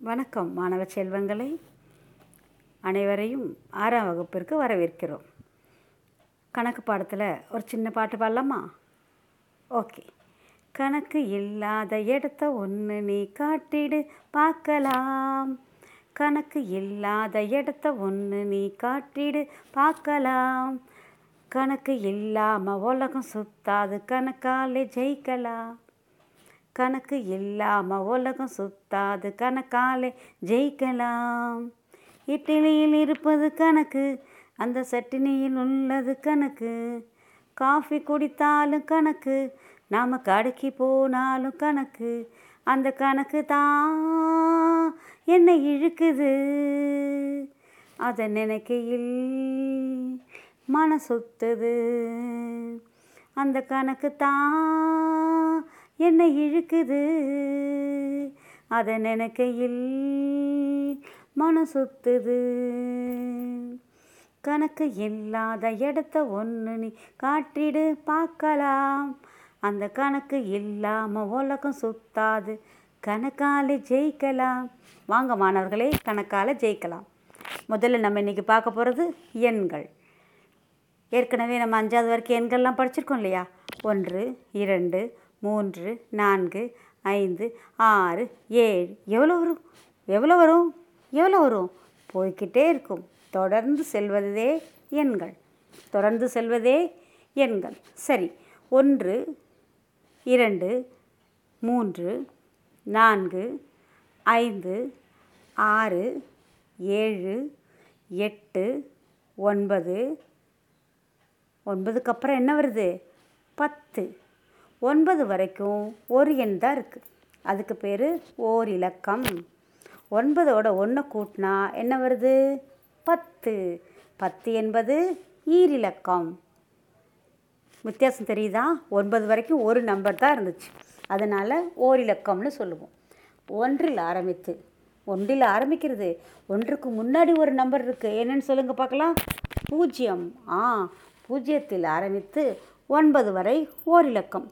வணக்கம் மாணவ செல்வங்களை. அனைவரையும் ஆறாம் வகுப்பிற்கு வரவேற்கிறோம். கணக்கு பாடத்தில் ஒரு சின்ன பாட்டு பாடலாமா? ஓகே. கணக்கு இல்லாத இடத்த ஒன்று நீ காட்டிடு பார்க்கலாம். கணக்கு இல்லாத இடத்த ஒன்று நீ காட்டிடு பார்க்கலாம். கணக்கு இல்லாமல் உலகம் சுத்தாது கணக்காலே ஜெயிக்கலாம். கணக்கு இல்லாமல் உலகம் சுத்தாது. கணக்காலே ஜெயிக்கலாம். இட்லியில் இருப்பது கணக்கு அந்த சட்டினியில் உள்ளது கணக்கு. காஃபி குடித்தாலும் கணக்கு நாம் கடைக்கு போனாலும் கணக்கு. அந்த கணக்கு தான் என்னை இழுக்குது? அதை நினைக்கையில் மன சுத்துது. அந்த கணக்கு தான் என்னை இழுக்குது. அதை நினைக்கையில் மனம் சுத்துது கணக்கு இல்லாத இடத்த ஒன்று நீ காட்டிடு பார்க்கலாம். அந்த கணக்கு இல்லாமல் உலகம் சுத்தாது. கணக்கால ஜெயிக்கலாம். வாங்க மாணவர்களே கணக்கால ஜெயிக்கலாம். முதல்ல நம்ம இன்றைக்கி பார்க்க போகிறது எண்கள். ஏற்கனவே நம்ம அஞ்சாவது வரைக்கும் எண்கள்லாம் படிச்சிருக்கோம் இல்லையா? ஒன்று இரண்டு மூன்று நான்கு ஐந்து ஆறு ஏழு. எவ்வளோ வரும்? எவ்வளோ வரும்? எவ்வளோ வரும்? போய்கிட்டே இருக்கும். தொடர்ந்து செல்வதே எண்கள். தொடர்ந்து செல்வதே எண்கள். சரி. ஒன்று இரண்டு மூன்று நான்கு ஐந்து ஆறு ஏழு எட்டு ஒன்பது. ஒன்பதுக்கு அப்புறம் என்ன வருது? பத்து. ஒன்பது வரைக்கும் ஒரு எண் தான் இருக்குது அதுக்கு பேர் ஓர் இலக்கம் ஒன்பதோட ஒன்று கூட்டினா என்ன வருது? பத்து. பத்து என்பது ஈரிலக்கம். வித்தியாசம் தெரியுதா? ஒன்பது வரைக்கும் ஒரு நம்பர் தான் இருந்துச்சு. அதனால் ஓரிலக்கம்னு சொல்லுவோம். ஒன்றில் ஆரம்பித்து. ஒன்றில் ஆரம்பிக்கிறது. ஒன்றுக்கு முன்னாடி ஒரு நம்பர் இருக்குது என்னென்னு சொல்லுங்கள் பார்க்கலாம். பூஜ்ஜியம். ஆ பூஜ்ஜியத்தில் ஆரம்பித்து ஒன்பது வரை ஓரிலக்கம்.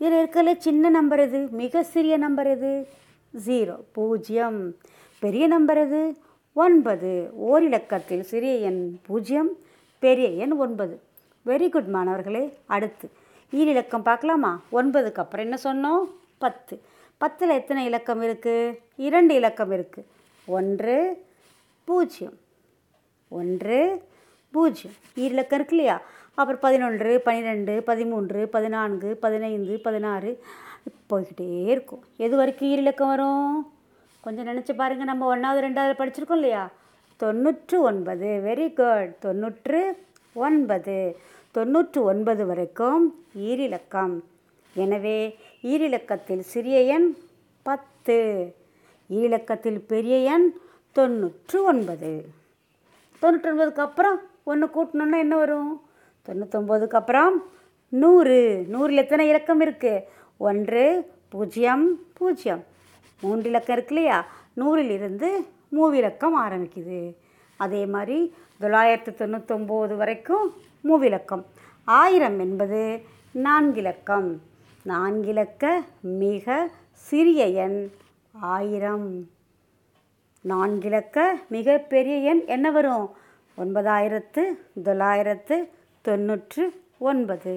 இதில் இருக்கல சின்ன நம்பர் எது? மிக சிறிய நம்பர் எது? ஜீரோ பூஜ்ஜியம். பெரிய நம்பர் எது? ஒன்பது. ஓரிலக்கத்தில் சிறிய எண் பூஜ்ஜியம் பெரிய எண் ஒன்பது. வெரி குட் மாணவர்களே அடுத்து. ஈரிலக்கம் பார்க்கலாமா? ஒன்பதுக்கு அப்புறம் என்ன சொன்னோம்? பத்து. பத்தில் எத்தனை இலக்கம் இருக்குது இரண்டு இலக்கம் இருக்குது ஒன்று பூஜ்ஜியம். ஒன்று பூஜ்ஜியம். ஈரிலக்கம் இருக்கு இல்லையா? அப்புறம் பதினொன்று பன்னிரெண்டு பதிமூன்று பதினான்கு பதினைந்து பதினாறு. போய்கிட்டே இருக்கும். எது வரைக்கும் ஈரிலக்கம் வரும்? கொஞ்சம் நினச்சி பாருங்கள் நம்ம ஒன்றாவது ரெண்டாவது படிச்சிருக்கோம் இல்லையா? தொண்ணூற்று ஒன்பது. வெரி குட் தொண்ணூற்று ஒன்பது. தொண்ணூற்று ஒன்பது வரைக்கும் ஈரிலக்கம் எனவே ஈரிலக்கத்தில் சிறிய எண் பத்து. ஈரிலக்கத்தில் பெரிய எண் தொண்ணூற்று ஒன்பது. தொண்ணூற்றி ஒன்பதுக்கு அப்புறம் ஒன்று கூட்டணுன்னா என்ன வரும்? தொண்ணூத்தொம்போதுக்கு அப்புறம் நூறு. நூறில் எத்தனை இலக்கம் இருக்குது ஒன்று பூஜ்ஜியம் பூஜ்ஜியம். மூன்று இலக்கம் இருக்கு இல்லையா? நூறிலிருந்து மூவிலக்கம் ஆரம்பிக்குது. அதே மாதிரி தொள்ளாயிரத்து தொண்ணூத்தொம்போது வரைக்கும் மூவிலக்கம். ஆயிரம் என்பது நான்கிலக்கம். நான்கிலக்க மிக சிறிய எண் ஆயிரம். நான்கிலக்க மிகப்பெரிய எண் என்ன வரும்? ஒன்பதாயிரத்து தொள்ளாயிரத்து தொண்ணூற்று ஒன்பது.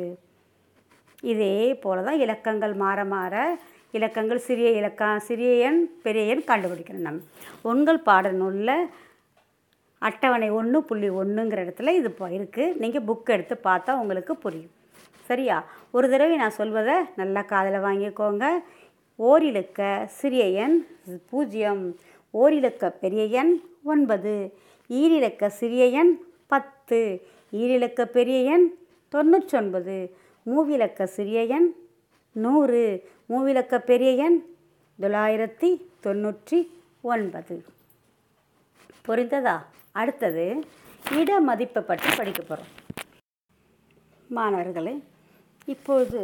இதே போல தான் இலக்கங்கள் மாற மாற இலக்கங்கள் சிறிய இலக்கம் சிறிய எண் பெரிய எண் கண்டுபிடிக்கணும் நம்ம. உங்கள் பாடநூலில் அட்டவணை ஒன்று புள்ளி ஒன்றுங்கிற இடத்துல இது இப்போ இருக்குது நீங்கள் புக் எடுத்து பார்த்தா உங்களுக்கு புரியும். சரியா? ஒரு தடவை நான் சொல்வதை நல்லா காதில் வாங்கிக்கோங்க. ஓரிலக்க சிறிய எண் பூஜ்ஜியம். ஓரிலக்க பெரிய எண் ஒன்பது. ஈரிலக்க சிறிய எண் பத்து. ஈரிலக்க பெரிய எண் தொண்ணூற்றொன்பது மூவிலக்க சிறிய எண் நூறு மூவிலக்க பெரிய எண் தொள்ளாயிரத்தி தொண்ணூற்றி ஒன்பது. புரிந்ததா? அடுத்தது இட மதிப்பை பற்றி படிக்க போகிறோம் மாணவர்களே இப்பொழுது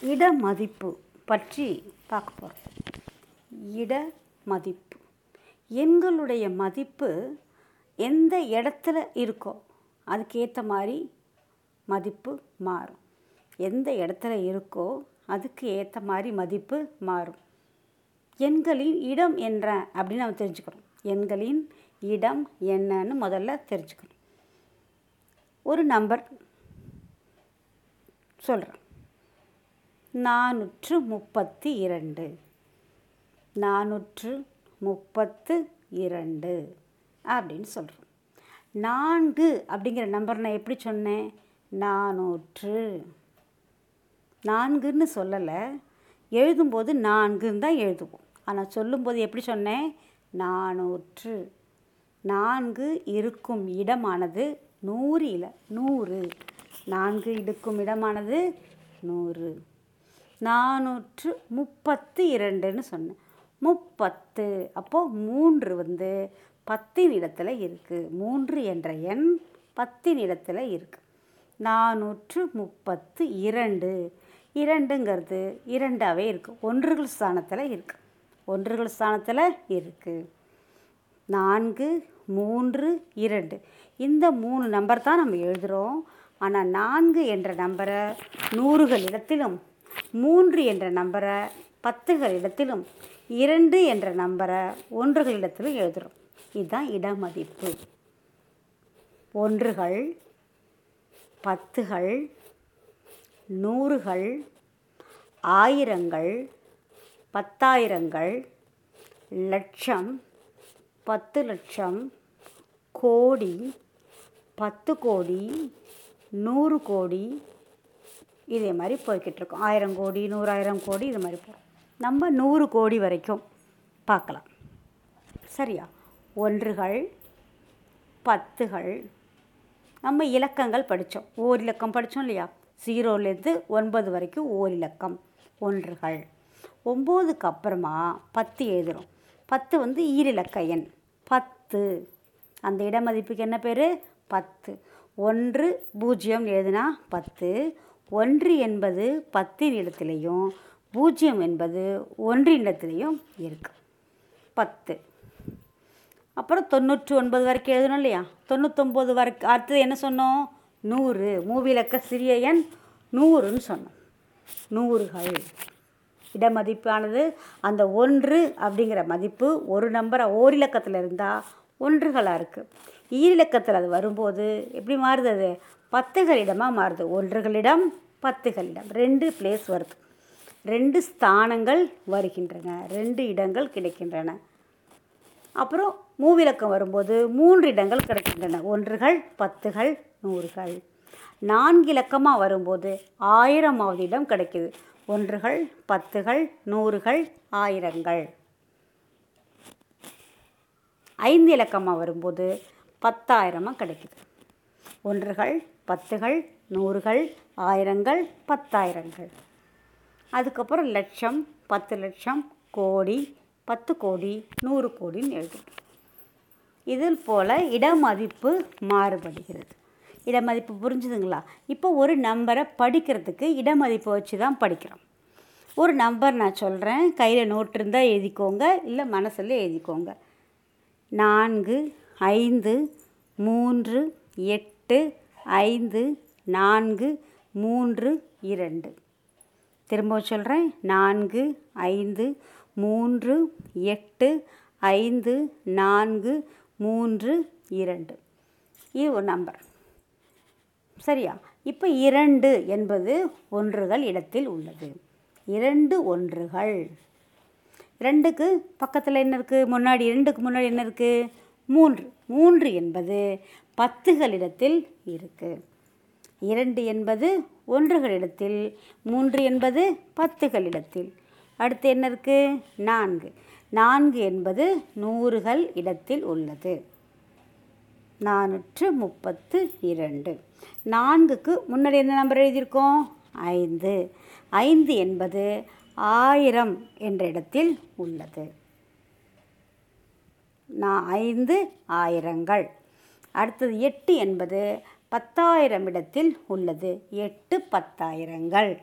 இட மதிப்பு பற்றி பார்க்க போகிறோம் இட மதிப்பு. எண்களுடைய மதிப்பு எந்த இடத்துல இருக்கோ அதுக்கேற்ற மாதிரி மதிப்பு மாறும். எந்த இடத்துல இருக்கோ அதுக்கு ஏற்ற மாதிரி மதிப்பு மாறும். எண்களின் இடம் என்ற அப்படின்னு நம்ம தெரிஞ்சுக்கணும். எண்களின் இடம் என்னன்னு முதல்ல தெரிஞ்சுக்கணும். ஒரு நம்பர் சொல்கிறேன் நானூற்று முப்பத்தி இரண்டு. நானூற்று முப்பத்து இரண்டு அப்படின்னு சொல்கிறோம் நான்கு அப்படிங்கிற நம்பர் நான் எப்படி சொன்னேன்? நானூற்று. நான்குன்னு சொல்லலை. எழுதும்போது நான்குன்னு தான் எழுதுவோம். ஆனால் சொல்லும்போது எப்படி சொன்னேன்? நானூற்று. நான்கு இருக்கும் இடமானது நூறு இல்லை நூறு. நான்கு இருக்கும் இடமானது நூறு. நானூற்று முப்பத்து இரண்டுன்னு சொன்னேன். முப்பத்து. அப்போது மூன்று வந்து. பத்தின் இடத்துல இருக்குது மூன்று என்ற எண் பத்தின் இடத்துல இருக்குது நானூற்று முப்பத்து இரண்டு. இரண்டுங்கிறது இரண்டாகவே இருக்குது ஒன்றுகள் ஸ்தானத்தில் இருக்குது ஒன்றுகள் ஸ்தானத்தில் இருக்குது நான்கு மூன்று இரண்டு. இந்த மூணு நம்பர் தான் நம்ம எழுதுகிறோம் ஆனால் நான்கு என்ற நம்பரை நூறுகள் இடத்திலும் மூன்று என்ற நம்பரை பத்துகள் இடத்திலும் இரண்டு என்ற நம்பரை ஒன்றுகள் இடத்திலும் எழுதுகிறோம் இதுதான் இடமதிப்பு. ஒன்றுகள் பத்துகள் நூறுகள் ஆயிரங்கள் பத்தாயிரங்கள் லட்சம் பத்து லட்சம் கோடி பத்து கோடி நூறு கோடி இதே மாதிரி போய்கிட்டு இருக்கோம் ஆயிரம் கோடி நூறாயிரம் கோடி இது மாதிரி போகிறோம் நம்ம நூறு கோடி வரைக்கும் பார்க்கலாம். சரியா? ஒன்றுகள் பத்துகள். நம்ம இலக்கங்கள் படித்தோம் ஓர் இலக்கம் படித்தோம் இல்லையா? ஜீரோலேருந்து ஒன்பது வரைக்கும் ஓர் இலக்கம் ஒன்றுகள். ஒம்போதுக்கு அப்புறமா பத்து எழுதுகிறோம் பத்து வந்து ஈரிலக்க எண். பத்து. அந்த இட மதிப்புக்கு என்ன பேர்? பத்து. ஒன்று பூஜ்ஜியம் எழுதுனா பத்து. ஒன்று என்பது பத்தின் இடத்துலையும் பூஜ்ஜியம் என்பது ஒன்றின் இடத்துலையும் இருக்குது பத்து. அப்புறம் தொண்ணூற்றி ஒன்பது வரைக்கும் எழுதணும் இல்லையா? தொண்ணூத்தொம்பது வரைக்கும் அடுத்தது என்ன சொன்னோம்? நூறு. மூவிலக்க சிறிய எண் நூறுன்னு சொன்னோம். நூறுகள். இட மதிப்பானது அந்த ஒன்று அப்படிங்கிற மதிப்பு ஒரு நம்பரை ஓரிலக்கத்தில் இருந்தால் ஒன்றுகளாக இருக்குது ஈரிலக்கத்தில் அது வரும்போது எப்படி மாறுது அது பத்துகளிடமாக மாறுது. ஒன்றுகளிடம் பத்துகளிடம். ரெண்டு பிளேஸ் வருது ரெண்டு ஸ்தானங்கள் வருகின்றன. ரெண்டு இடங்கள் கிடைக்கின்றன. அப்புறம் மூவிலக்கம் வரும்போது மூன்று இடங்கள் கிடைக்கின்றன. ஒன்றுகள் பத்துகள் நூறுகள். நான்கு இலக்கமாக வரும்போது ஆயிரமாவது இடம் கிடைக்கிது. ஒன்றுகள் பத்துகள் நூறுகள் ஆயிரங்கள். ஐந்து இலக்கமாக வரும்போது பத்தாயிரமாக கிடைக்குது. ஒன்றுகள் பத்துகள் நூறுகள் ஆயிரங்கள் பத்தாயிரங்கள். அதுக்கப்புறம் லட்சம் பத்து லட்சம் கோடி பத்து கோடி நூறு கோடின்னு எழுதும் இதில் போல் இடமதிப்பு மாறுபடுகிறது. இடமதிப்பு புரிஞ்சுதுங்களா? இப்போ ஒரு நம்பரை படிக்கிறதுக்கு இடமதிப்பை வச்சு தான் படிக்கிறோம். ஒரு நம்பர் நான் சொல்கிறேன் கையில் நோட் இருந்தால் எழுதிக்கோங்க இல்லை மனசில் எழுதிக்கோங்க. நான்கு ஐந்து மூன்று எட்டு ஐந்து நான்கு மூன்று இரண்டு. திரும்ப சொல்கிறேன் நான்கு ஐந்து மூன்று எட்டு ஐந்து நான்கு மூன்று இரண்டு. இது ஒரு நம்பர் சரியா? இப்போ இரண்டு என்பது ஒன்றுகள் இடத்தில் உள்ளது. இரண்டு ஒன்றுகள். ரெண்டுக்கு பக்கத்தில் என்ன இருக்குது முன்னாடி இரண்டுக்கு முன்னாடி என்ன இருக்குது மூன்று. மூன்று என்பது பத்துகளிடத்தில் இருக்குது இரண்டு என்பது ஒன்றுகளிடத்தில் மூன்று என்பது பத்துகளிடத்தில் அடுத்து என்ன இருக்குது நான்கு. நான்கு என்பது நூறுகள் இடத்தில் உள்ளது. நானூற்று முப்பத்து இரண்டு. நான்குக்கு முன்னாடி என்ன நம்பர் எழுதியிருக்கோம்? ஐந்து. ஐந்து என்பது ஆயிரம் என்ற இடத்தில் உள்ளது. நான் ஐந்து ஆயிரங்கள். அடுத்தது எட்டு என்பது பத்தாயிரம் இடத்தில் உள்ளது. எட்டு பத்தாயிரங்கள்.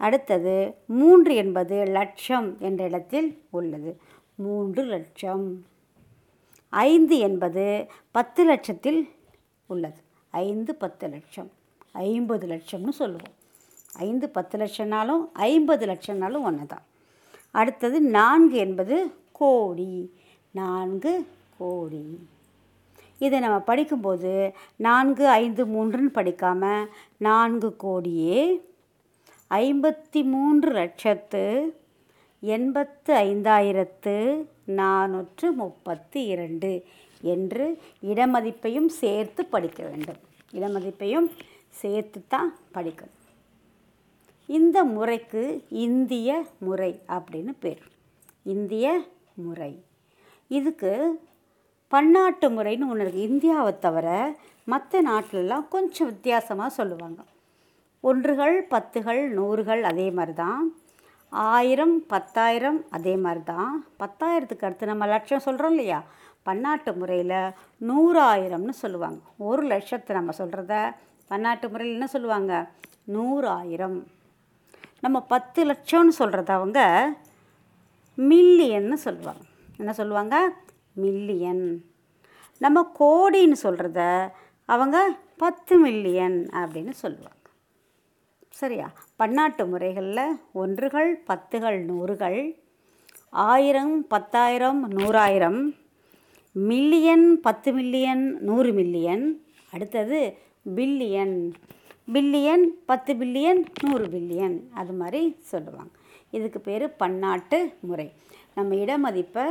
அடுத்தது மூன்று என்பது லட்சம் என்ற இடத்தில் உள்ளது. மூன்று லட்சம். ஐந்து என்பது பத்து லட்சத்தில் உள்ளது. ஐந்து பத்து லட்சம். ஐம்பது லட்சம்னு சொல்லுவோம். ஐந்து பத்து லட்சம்னாலும் ஐம்பது லட்சம்னாலும் ஒன்று தான் அடுத்தது நான்கு என்பது கோடி. நான்கு கோடி. இதை நம்ம படிக்கும்போது நான்கு ஐந்து மூன்றுன்னு படிக்காமல் நான்கு கோடியே ஐம்பத்தி மூன்று லட்சத்து எண்பத்து ஐந்தாயிரத்து நானூற்று முப்பத்தி இரண்டு என்று இடமதிப்பையும் சேர்த்து படிக்க வேண்டும். இடமதிப்பையும் சேர்த்து தான் படிக்கணும். இந்த முறைக்கு இந்திய முறை அப்படின்னு பேர். இந்திய முறை. இதுக்கு பன்னாட்டு முறைன்னு ஒன்று இருக்குது இந்தியாவை தவிர மற்ற நாட்டிலலாம் கொஞ்சம் வித்தியாசமாக சொல்லுவாங்க. ஒன்றுகள் பத்துகள் நூறுகள் அதே மாதிரி தான் ஆயிரம் பத்தாயிரம் அதே மாதிரி தான் பத்தாயிரத்துக்கு அடுத்து நம்ம லட்சம் சொல்கிறோம் இல்லையா? பன்னாட்டு முறையில் நூறாயிரம்னு சொல்லுவாங்க. ஒரு லட்சத்தை நம்ம சொல்கிறத பன்னாட்டு முறையில் என்ன சொல்லுவாங்க? நூறாயிரம். நம்ம பத்து லட்சம்னு சொல்கிறத அவங்க மில்லியன்னு சொல்லுவாங்க. என்ன சொல்லுவாங்க? மில்லியன் நம்ம கோடின்னு சொல்கிறத அவங்க பத்து மில்லியன் அப்படின்னு சொல்லுவாங்க. சரியா? பன்னாட்டு முறைகளில் ஒன்றுகள் பத்துகள் நூறுகள் ஆயிரம் பத்தாயிரம் நூறாயிரம் மில்லியன் பத்து மில்லியன் நூறு மில்லியன் அடுத்தது பில்லியன் பில்லியன் பத்து பில்லியன் நூறு பில்லியன் அது மாதிரி சொல்லுவாங்க. இதுக்கு பேர் பன்னாட்டு முறை. நம்ம இடமதிப்பை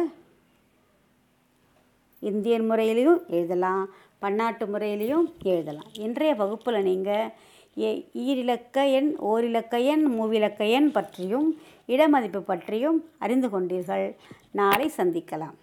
இந்தியன் முறையிலையும் எழுதலாம் பன்னாட்டு முறையிலையும் எழுதலாம். இன்றைய வகுப்பில் நீங்கள் ஈரிலக்க எண் ஓரிலக்க எண் மூவிலக்க எண் பற்றியும் இடமதிப்பு பற்றியும் அறிந்து கொண்டீர்கள். நாளை சந்திக்கலாம்.